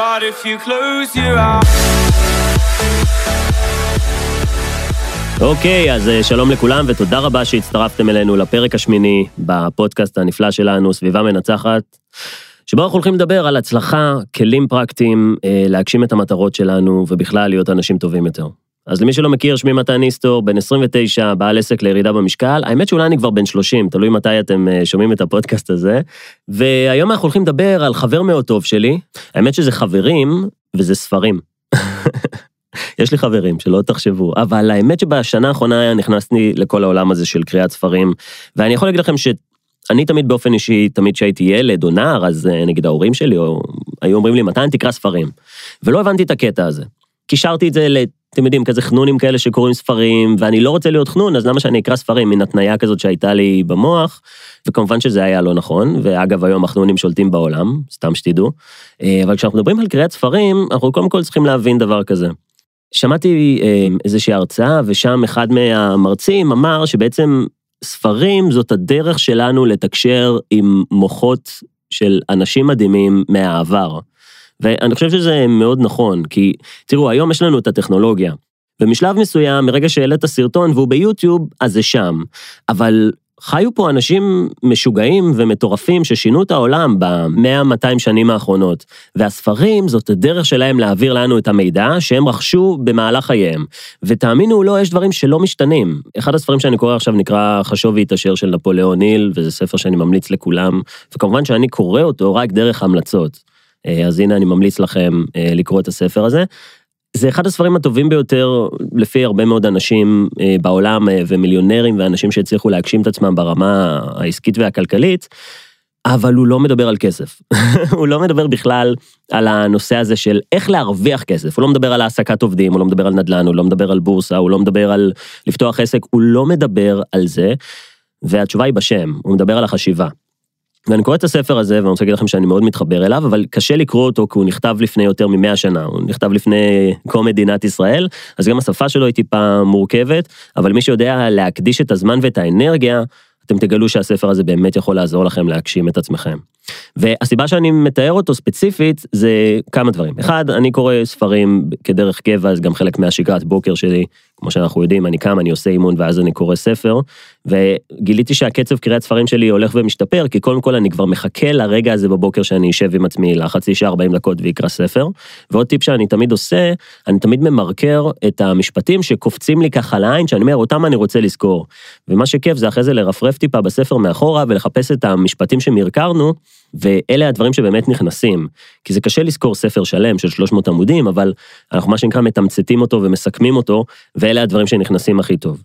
But if you close your eyes אוקיי, אז אה, שלום לכולם ותודה רבה שהצטרפתם אלינו לפרק השמיני בפודקאסט הנפלא שלנו, סביבה מנצחת, שבו אנחנו הולכים לדבר על הצלחה, כלים פרקטיים, אה, להגשים את המטרות שלנו ובכלל להיות אנשים טובים יותר. אז למי שלא מכיר, שמי מתן איסטור, בן 29, בעל עסק לירידה במשקל. האמת שאולי אני כבר בן 30, תלוי מתי אתם אה, שומעים את הפודקאסט הזה. והיום אנחנו הולכים לדבר על חבר מאוד טוב שלי. האמת שזה חברים וזה ספרים. יש לי חברים, שלא תחשבו, אבל האמת שבשנה האחרונה נכנסתי לכל העולם הזה של קריאת ספרים, ואני יכול להגיד לכם שאני תמיד באופן אישי, תמיד כשהייתי ילד או נער, אז אה, נגיד ההורים שלי או, היו אומרים לי, מתן תקרא ספרים. ולא הבנתי את הקטע הזה. קישרתי את זה אתם יודעים, כזה חנונים כאלה שקוראים ספרים, ואני לא רוצה להיות חנון, אז למה שאני אקרא ספרים? מין התניה כזאת שהייתה לי במוח, וכמובן שזה היה לא נכון, ואגב, היום החנונים שולטים בעולם, סתם שתדעו. אה, אבל כשאנחנו מדברים על קריאת ספרים, אנחנו קודם כל צריכים להבין דבר כזה. שמעתי אה, איזושהי הרצאה, ושם אחד מהמרצים אמר שבעצם ספרים זאת הדרך שלנו לתקשר עם מוחות של אנשים מדהימים מהעבר. ואני חושב שזה מאוד נכון, כי תראו, היום יש לנו את הטכנולוגיה. במשלב מסוים, מרגע שהעלית סרטון והוא ביוטיוב, אז זה שם. אבל חיו פה אנשים משוגעים ומטורפים ששינו את העולם במאה-מאתיים שנים האחרונות. והספרים זאת הדרך שלהם להעביר לנו את המידע שהם רכשו במהלך חייהם. ותאמינו או לא, יש דברים שלא משתנים. אחד הספרים שאני קורא עכשיו נקרא חשוב והתעשר של נפוליאון היל, וזה ספר שאני ממליץ לכולם, וכמובן שאני קורא אותו רק דרך המלצות. אה, אז הנה אני ממליץ לכם אה, לקרוא את הספר הזה. זה אחד הספרים הטובים ביותר לפי הרבה מאוד אנשים אה, בעולם ומיליונרים ואנשים שהצליחו להגשים את עצמם ברמה העסקית והכלכלית, אבל הוא לא מדבר על כסף. הוא לא מדבר בכלל על הנושא הזה של איך להרוויח כסף. הוא לא מדבר על העסקת עובדים, הוא לא מדבר על נדל"ן, הוא לא מדבר על בורסה, הוא לא מדבר על לפתוח עסק, הוא לא מדבר על זה. והתשובה היא בשם, הוא מדבר על החשיבה. ואני קורא את הספר הזה, ואני רוצה להגיד לכם שאני מאוד מתחבר אליו, אבל קשה לקרוא אותו כי הוא נכתב לפני יותר ממאה שנה, הוא נכתב לפני קום מדינת ישראל, אז גם השפה שלו היא טיפה מורכבת, אבל מי שיודע להקדיש את הזמן ואת האנרגיה, אתם תגלו שהספר הזה באמת יכול לעזור לכם להגשים את עצמכם. והסיבה שאני מתאר אותו ספציפית זה כמה דברים. אחד, אני קורא ספרים כדרך קבע, זה גם חלק מהשגרת בוקר שלי, כמו שאנחנו יודעים, אני קם, אני עושה אימון ואז אני קורא ספר, וגיליתי שהקצב קריאת ספרים שלי הולך ומשתפר, כי קודם כל אני כבר מחכה לרגע הזה בבוקר שאני אשב עם עצמי לחצי שעה 40 דקות ואקרא ספר. ועוד טיפ שאני תמיד עושה, אני תמיד ממרקר את המשפטים שקופצים לי ככה לעין, שאני אומר, אותם אני רוצה לזכור. ומה שכיף זה אחרי זה לרפרף טיפה בספר מאחורה ולחפש את המשפטים שמרקרנו, ואלה הדברים שבאמת נכנסים. כי זה קשה לזכור ספר שלם של 300 עמודים, אבל אנחנו מה שנקרא מתמצתים אותו ומסכמים אותו, ואלה הדברים שנכנסים הכי טוב.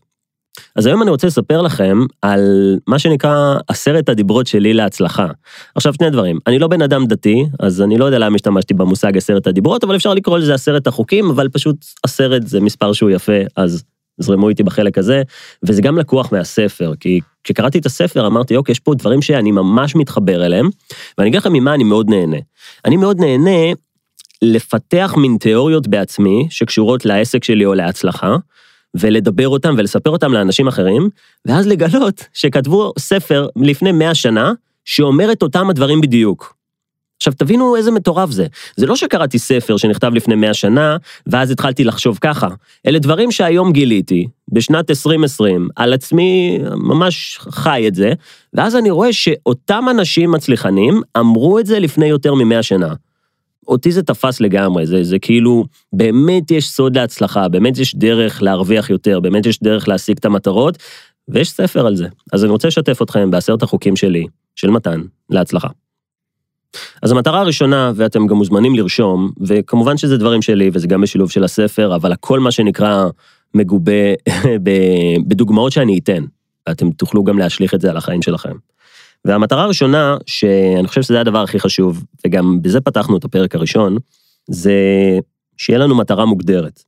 אז היום אני רוצה לספר לכם על מה שנקרא עשרת הדיברות שלי להצלחה. עכשיו שני דברים, אני לא בן אדם דתי, אז אני לא יודע למה השתמשתי במושג עשרת הדיברות, אבל אפשר לקרוא לזה עשרת החוקים, אבל פשוט עשרת זה מספר שהוא יפה, אז זרמו איתי בחלק הזה, וזה גם לקוח מהספר, כי כשקראתי את הספר אמרתי, אוקיי, יש פה דברים שאני ממש מתחבר אליהם, ואני אגיד לכם ממה אני מאוד נהנה. אני מאוד נהנה לפתח מין תיאוריות בעצמי שקשורות לעסק שלי או להצלחה, ולדבר אותם ולספר אותם לאנשים אחרים, ואז לגלות שכתבו ספר לפני 100 שנה, שאומר את אותם הדברים בדיוק. עכשיו תבינו איזה מטורף זה. זה לא שקראתי ספר שנכתב לפני 100 שנה, ואז התחלתי לחשוב ככה. אלה דברים שהיום גיליתי, בשנת 2020, על עצמי ממש חי את זה, ואז אני רואה שאותם אנשים מצליחנים אמרו את זה לפני יותר מ-100 שנה. אותי זה תפס לגמרי, זה, זה כאילו, באמת יש סוד להצלחה, באמת יש דרך להרוויח יותר, באמת יש דרך להשיג את המטרות, ויש ספר על זה. אז אני רוצה לשתף אתכם בעשרת החוקים שלי, של מתן, להצלחה. אז המטרה הראשונה, ואתם גם מוזמנים לרשום, וכמובן שזה דברים שלי, וזה גם בשילוב של הספר, אבל הכל מה שנקרא מגובה בדוגמאות שאני אתן. ואתם תוכלו גם להשליך את זה על החיים שלכם. והמטרה הראשונה, שאני חושב שזה הדבר הכי חשוב, וגם בזה פתחנו את הפרק הראשון, זה שיהיה לנו מטרה מוגדרת.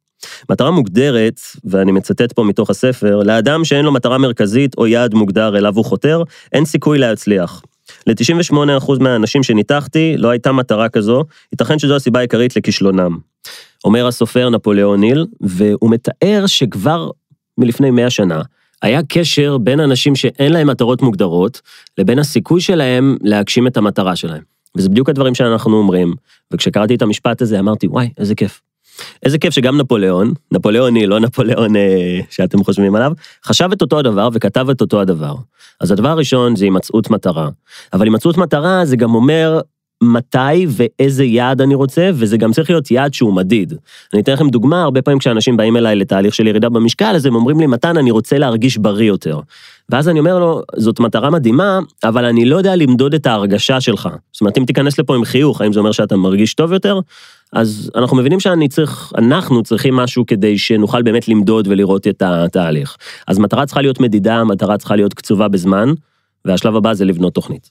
מטרה מוגדרת, ואני מצטט פה מתוך הספר, לאדם שאין לו מטרה מרכזית או יעד מוגדר אליו הוא חותר, אין סיכוי להצליח. ל-98% מהאנשים שניתחתי לא הייתה מטרה כזו, ייתכן שזו הסיבה העיקרית לכישלונם. אומר הסופר נפוליאון היל, והוא מתאר שכבר מלפני 100 שנה, היה קשר בין אנשים שאין להם מטרות מוגדרות, לבין הסיכוי שלהם להגשים את המטרה שלהם. וזה בדיוק הדברים שאנחנו אומרים, וכשקראתי את המשפט הזה אמרתי, וואי, איזה כיף. איזה כיף שגם נפוליאון, נפוליאוני, לא נפוליאון אה, שאתם חושבים עליו, חשב את אותו הדבר וכתב את אותו הדבר. אז הדבר הראשון זה הימצאות מטרה. אבל הימצאות מטרה זה גם אומר מתי ואיזה יעד אני רוצה, וזה גם צריך להיות יעד שהוא מדיד. אני אתן לכם דוגמה, הרבה פעמים כשאנשים באים אליי לתהליך של ירידה במשקל, אז הם אומרים לי, מתן, אני רוצה להרגיש בריא יותר. ואז אני אומר לו, זאת מטרה מדהימה, אבל אני לא יודע למדוד את ההרגשה שלך. זאת אומרת, אם תיכנס לפה עם חיוך, האם זה אומר שאתה מרגיש טוב יותר? אז אנחנו מבינים שאני צריך, אנחנו צריכים משהו כדי שנוכל באמת למדוד ולראות את התהליך. אז מטרה צריכה להיות מדידה, מטרה צריכה להיות קצובה בזמן, והשלב הבא זה לבנות תוכנית.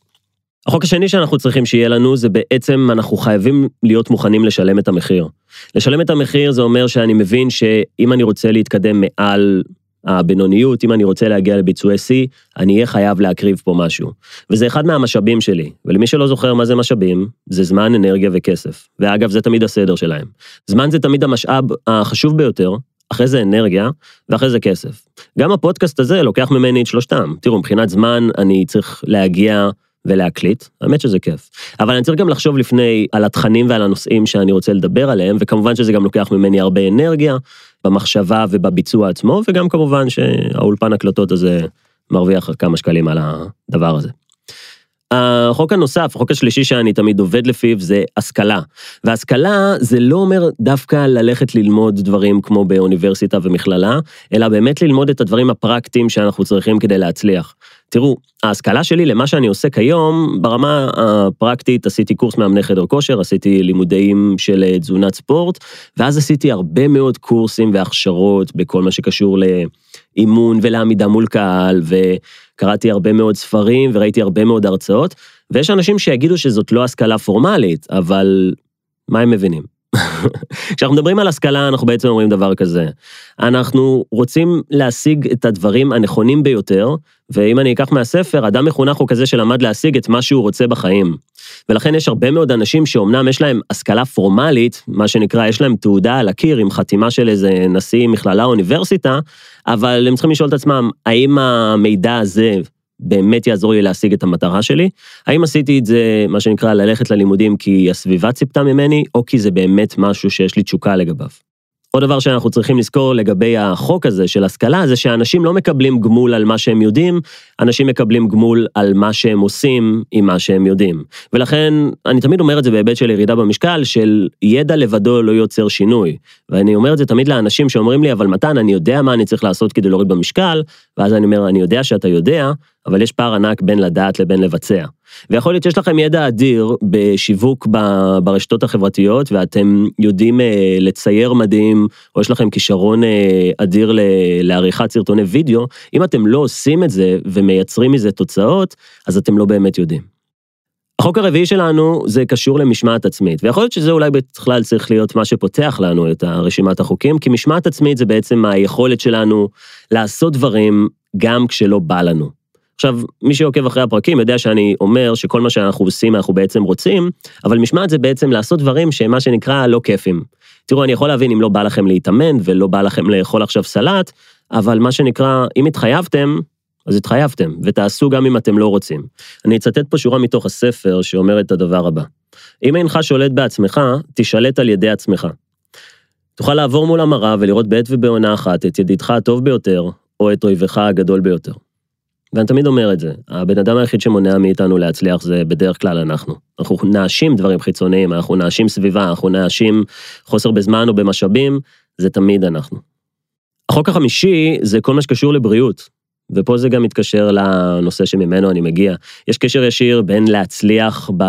החוק השני שאנחנו צריכים שיהיה לנו זה בעצם אנחנו חייבים להיות מוכנים לשלם את המחיר. לשלם את המחיר זה אומר שאני מבין שאם אני רוצה להתקדם מעל הבינוניות, אם אני רוצה להגיע לביצועי שיא, אני אהיה חייב להקריב פה משהו. וזה אחד מהמשאבים שלי, ולמי שלא זוכר מה זה משאבים, זה זמן, אנרגיה וכסף. ואגב, זה תמיד הסדר שלהם. זמן זה תמיד המשאב החשוב ביותר, אחרי זה אנרגיה, ואחרי זה כסף. גם הפודקאסט הזה לוקח ממני את שלושתם. תראו, מבחינת זמן אני צריך להגיע ולהקליט, האמת שזה כיף. אבל אני צריך גם לחשוב לפני על התכנים ועל הנושאים שאני רוצה לדבר עליהם, וכמובן שזה גם לוקח ממני הרבה אנרגיה במחשבה ובביצוע עצמו, וגם כמובן שהאולפן הקלטות הזה מרוויח כמה שקלים על הדבר הזה. החוק הנוסף, החוק השלישי שאני תמיד עובד לפיו זה השכלה. והשכלה זה לא אומר דווקא ללכת ללמוד דברים כמו באוניברסיטה ומכללה, אלא באמת ללמוד את הדברים הפרקטיים שאנחנו צריכים כדי להצליח. תראו, ההשכלה שלי למה שאני עושה כיום, ברמה הפרקטית עשיתי קורס מאמני חדר כושר, עשיתי לימודים של תזונת ספורט, ואז עשיתי הרבה מאוד קורסים והכשרות בכל מה שקשור לאימון ולעמידה מול קהל, וקראתי הרבה מאוד ספרים וראיתי הרבה מאוד הרצאות, ויש אנשים שיגידו שזאת לא השכלה פורמלית, אבל מה הם מבינים? כשאנחנו מדברים על השכלה, אנחנו בעצם אומרים דבר כזה. אנחנו רוצים להשיג את הדברים הנכונים ביותר, ואם אני אקח מהספר, אדם מחונך הוא כזה שלמד להשיג את מה שהוא רוצה בחיים. ולכן יש הרבה מאוד אנשים שאומנם יש להם השכלה פורמלית, מה שנקרא, יש להם תעודה על הקיר עם חתימה של איזה נשיא מכללה או אוניברסיטה, אבל הם צריכים לשאול את עצמם, האם המידע הזה באמת יעזור לי להשיג את המטרה שלי? האם עשיתי את זה, מה שנקרא, ללכת ללימודים כי הסביבה ציפתה ממני, או כי זה באמת משהו שיש לי תשוקה לגביו? עוד דבר שאנחנו צריכים לזכור לגבי החוק הזה של השכלה, זה שאנשים לא מקבלים גמול על מה שהם יודעים, אנשים מקבלים גמול על מה שהם עושים עם מה שהם יודעים. ולכן, אני תמיד אומר את זה בהיבט של ירידה במשקל, של ידע לבדו לא יוצר שינוי. ואני אומר את זה תמיד לאנשים שאומרים לי, אבל מתן, אני יודע מה אני צריך לעשות כדי להוריד במשקל, ואז אני אומר, אני יודע שאתה יודע, אבל יש פער ענק בין לדעת לבין לבצע. ויכול להיות שיש לכם ידע אדיר בשיווק ברשתות החברתיות, ואתם יודעים אה, לצייר מדהים, או יש לכם כישרון אה, אדיר לעריכת סרטוני וידאו, אם אתם לא עושים את זה ומייצרים מזה תוצאות, אז אתם לא באמת יודעים. החוק הרביעי שלנו זה קשור למשמעת עצמית, ויכול להיות שזה אולי בכלל צריך להיות מה שפותח לנו את הרשימת החוקים, כי משמעת עצמית זה בעצם היכולת שלנו לעשות דברים גם כשלא בא לנו. עכשיו, מי שעוקב אחרי הפרקים יודע שאני אומר שכל מה שאנחנו עושים אנחנו בעצם רוצים, אבל משמעת זה בעצם לעשות דברים שהם מה שנקרא לא כיפים. תראו, אני יכול להבין אם לא בא לכם להתאמן ולא בא לכם לאכול עכשיו סלט, אבל מה שנקרא, אם התחייבתם, אז התחייבתם, ותעשו גם אם אתם לא רוצים. אני אצטט פה שורה מתוך הספר שאומרת את הדבר הבא: אם אינך שולט בעצמך, תשלט על ידי עצמך. תוכל לעבור מול המראה ולראות בעת ובעונה אחת את ידידך הטוב ביותר, או את אויבך הגדול ביותר. ואני תמיד אומר את זה, הבן אדם היחיד שמונע מאיתנו להצליח זה בדרך כלל אנחנו. אנחנו נאשים דברים חיצוניים, אנחנו נאשים סביבה, אנחנו נאשים חוסר בזמן או במשאבים, זה תמיד אנחנו. החוק החמישי זה כל מה שקשור לבריאות. ופה זה גם מתקשר לנושא שממנו אני מגיע. יש קשר ישיר בין להצליח, ב,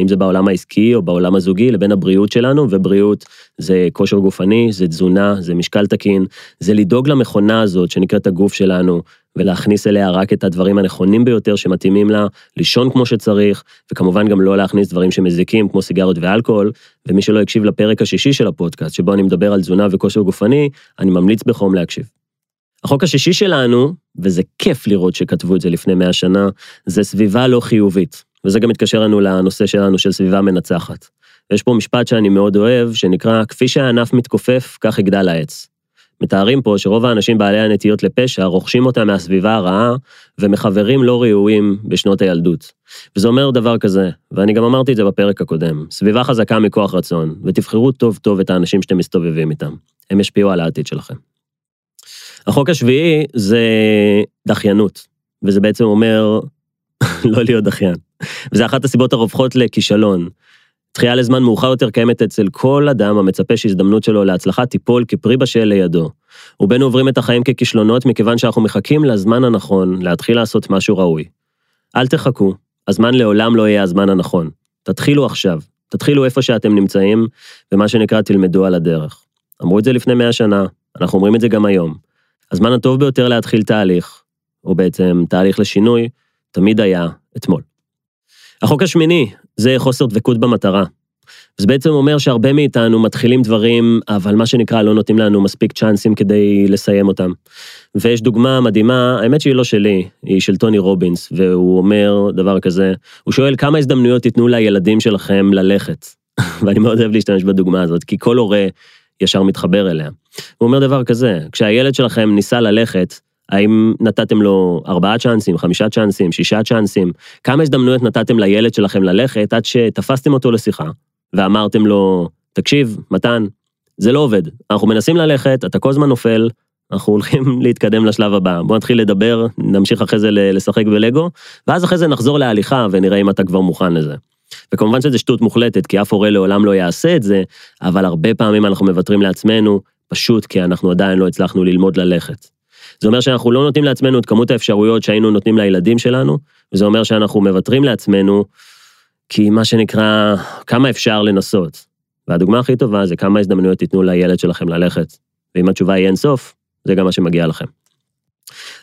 אם זה בעולם העסקי או בעולם הזוגי, לבין הבריאות שלנו, ובריאות זה כושר גופני, זה תזונה, זה משקל תקין, זה לדאוג למכונה הזאת שנקראת הגוף שלנו, ולהכניס אליה רק את הדברים הנכונים ביותר שמתאימים לה, לישון כמו שצריך, וכמובן גם לא להכניס דברים שמזיקים כמו סיגריות ואלכוהול, ומי שלא הקשיב לפרק השישי של הפודקאסט, שבו אני מדבר על תזונה וכושר גופני, אני ממליץ בחום להקשיב. החוק השישי שלנו, וזה כיף לראות שכתבו את זה לפני 100 שנה, זה סביבה לא חיובית. וזה גם מתקשר לנו לנושא שלנו של סביבה מנצחת. יש פה משפט שאני מאוד אוהב, שנקרא, כפי שהענף מתכופף, כך יגדל העץ. מתארים פה שרוב האנשים בעלי הנטיות לפשע רוכשים אותה מהסביבה הרעה ומחברים לא ראויים בשנות הילדות. וזה אומר דבר כזה, ואני גם אמרתי את זה בפרק הקודם, סביבה חזקה מכוח רצון, ותבחרו טוב טוב את האנשים שאתם מסתובבים איתם. הם ישפיעו על העתיד שלכם. החוק השביעי זה דחיינות, וזה בעצם אומר לא להיות דחיין. וזה אחת הסיבות הרווחות לכישלון. דחייה לזמן מאוחר יותר קיימת אצל כל אדם המצפה שהזדמנות שלו להצלחה תיפול כפרי בשל לידו. רובנו עוברים את החיים ככישלונות מכיוון שאנחנו מחכים לזמן הנכון להתחיל לעשות משהו ראוי. אל תחכו, הזמן לעולם לא יהיה הזמן הנכון. תתחילו עכשיו, תתחילו איפה שאתם נמצאים, ומה שנקרא תלמדו על הדרך. אמרו את זה לפני מאה שנה, אנחנו אומרים את זה גם היום. הזמן הטוב ביותר להתחיל תהליך, או בעצם תהליך לשינוי, תמיד היה אתמול. החוק השמיני זה חוסר דבקות במטרה. זה בעצם אומר שהרבה מאיתנו מתחילים דברים, אבל מה שנקרא לא נותנים לנו מספיק צ'אנסים כדי לסיים אותם. ויש דוגמה מדהימה, האמת שהיא לא שלי, היא של טוני רובינס, והוא אומר דבר כזה, הוא שואל כמה הזדמנויות תיתנו לילדים שלכם ללכת. ואני מאוד אוהב להשתמש בדוגמה הזאת, כי כל הורה ישר מתחבר אליה. הוא אומר דבר כזה, כשהילד שלכם ניסה ללכת, האם נתתם לו ארבעה צ'אנסים, חמישה צ'אנסים, שישה צ'אנסים? כמה הזדמנויות נתתם לילד שלכם ללכת עד שתפסתם אותו לשיחה ואמרתם לו, תקשיב, מתן, זה לא עובד. אנחנו מנסים ללכת, אתה כל הזמן נופל, אנחנו הולכים להתקדם לשלב הבא. בוא נתחיל לדבר, נמשיך אחרי זה לשחק בלגו, ואז אחרי זה נחזור להליכה ונראה אם אתה כבר מוכן לזה. וכמובן שזה שטות מוחלטת, כי אף הורה לעולם לא יעשה את זה, אבל הרבה פעמים אנחנו מוותרים לעצמנו, פשוט כי אנחנו עדיין לא הצלחנו ללמוד ללכת. זה אומר שאנחנו לא נותנים לעצמנו את כמות האפשרויות שהיינו נותנים לילדים שלנו, וזה אומר שאנחנו מוותרים לעצמנו, כי מה שנקרא, כמה אפשר לנסות. והדוגמה הכי טובה זה כמה הזדמנויות תיתנו לילד שלכם ללכת. ואם התשובה היא אין סוף, זה גם מה שמגיע לכם.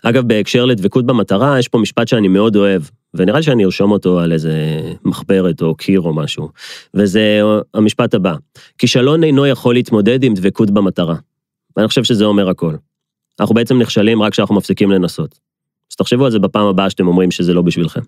אגב, בהקשר לדבקות במטרה, יש פה משפט שאני מאוד אוהב, ונראה לי שאני ארשום אותו על איזה מחברת או קיר או משהו, וזה המשפט הבא: כישלון אינו יכול להתמודד עם דבקות במטרה. ואני חושב שזה אומר הכל. אנחנו בעצם נכשלים רק כשאנחנו מפסיקים לנסות. אז תחשבו על זה בפעם הבאה שאתם אומרים שזה לא בשבילכם.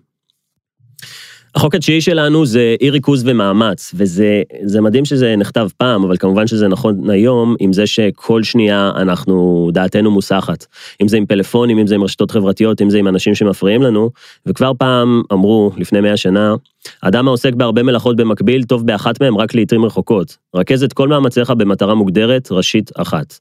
החוק התשיעי שלנו זה אי ריכוז ומאמץ, וזה מדהים שזה נכתב פעם, אבל כמובן שזה נכון היום, עם זה שכל שנייה אנחנו, דעתנו מוסחת. אם זה עם פלאפונים, אם זה עם רשתות חברתיות, אם זה עם אנשים שמפריעים לנו, וכבר פעם אמרו, לפני מאה שנה, אדם העוסק בהרבה מלאכות במקביל, טוב באחת מהן רק לעיתים רחוקות. רכז את כל מאמציך במטרה מוגדרת, ראשית אחת.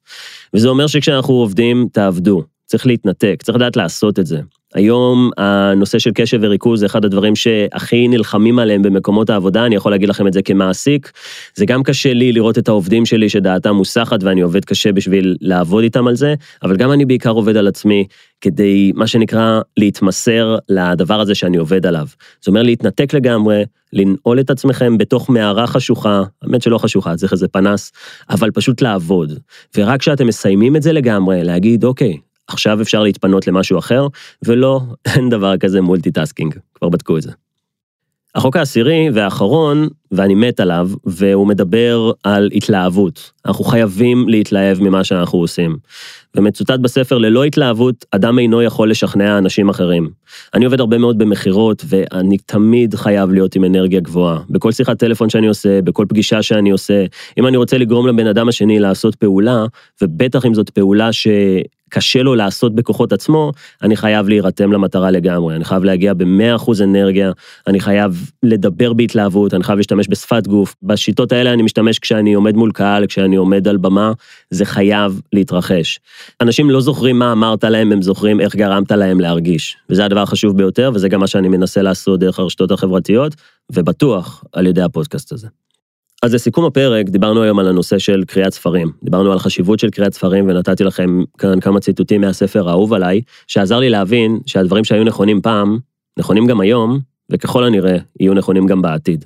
וזה אומר שכשאנחנו עובדים, תעבדו. צריך להתנתק, צריך לדעת לעשות את זה. היום הנושא של קשב וריכוז זה אחד הדברים שהכי נלחמים עליהם במקומות העבודה, אני יכול להגיד לכם את זה כמעסיק. זה גם קשה לי לראות את העובדים שלי שדעתם מוסחת ואני עובד קשה בשביל לעבוד איתם על זה, אבל גם אני בעיקר עובד על עצמי כדי, מה שנקרא, להתמסר לדבר הזה שאני עובד עליו. זאת אומרת להתנתק לגמרי, לנעול את עצמכם בתוך מערה חשוכה, האמת שלא חשוכה, צריך איזה פנס, אבל פשוט לעבוד. ורק כשאתם מסיימים את זה לגמרי, להגיד, אוקיי, עכשיו אפשר להתפנות למשהו אחר, ולא, אין דבר כזה multitasking, כבר בדקו את זה. החוק העשירי והאחרון, ואני מת עליו, והוא מדבר על התלהבות. אנחנו חייבים להתלהב ממה שאנחנו עושים. ומצוטט בספר, ללא התלהבות, אדם אינו יכול לשכנע אנשים אחרים. אני עובד הרבה מאוד במכירות, ואני תמיד חייב להיות עם אנרגיה גבוהה. בכל שיחת טלפון שאני עושה, בכל פגישה שאני עושה, אם אני רוצה לגרום לבן אדם השני לעשות פעולה, ובטח אם זאת פעולה ש... קשה לו לעשות בכוחות עצמו, אני חייב להירתם למטרה לגמרי, אני חייב להגיע ב-100% אנרגיה, אני חייב לדבר בהתלהבות, אני חייב להשתמש בשפת גוף. בשיטות האלה אני משתמש כשאני עומד מול קהל, כשאני עומד על במה, זה חייב להתרחש. אנשים לא זוכרים מה אמרת להם, הם זוכרים איך גרמת להם להרגיש. וזה הדבר החשוב ביותר, וזה גם מה שאני מנסה לעשות דרך הרשתות החברתיות, ובטוח על ידי הפודקאסט הזה. אז לסיכום הפרק, דיברנו היום על הנושא של קריאת ספרים. דיברנו על חשיבות של קריאת ספרים, ונתתי לכם כאן כמה ציטוטים מהספר האהוב עליי, שעזר לי להבין שהדברים שהיו נכונים פעם, נכונים גם היום, וככל הנראה יהיו נכונים גם בעתיד.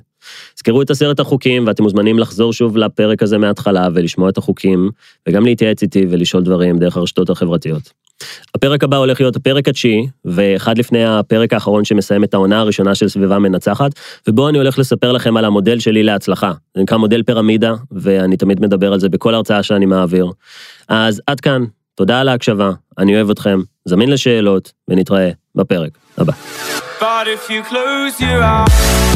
זכרו את עשרת החוקים, ואתם מוזמנים לחזור שוב לפרק הזה מההתחלה ולשמוע את החוקים, וגם להתייעץ איתי ולשאול דברים דרך הרשתות החברתיות. הפרק הבא הולך להיות הפרק התשיעי, ואחד לפני הפרק האחרון שמסיים את העונה הראשונה של סביבה מנצחת, ובו אני הולך לספר לכם על המודל שלי להצלחה. זה נקרא מודל פירמידה, ואני תמיד מדבר על זה בכל הרצאה שאני מעביר. אז עד כאן, תודה על ההקשבה, אני אוהב אתכם, זמין לשאלות, ונתראה בפרק הבא. But if you close your eyes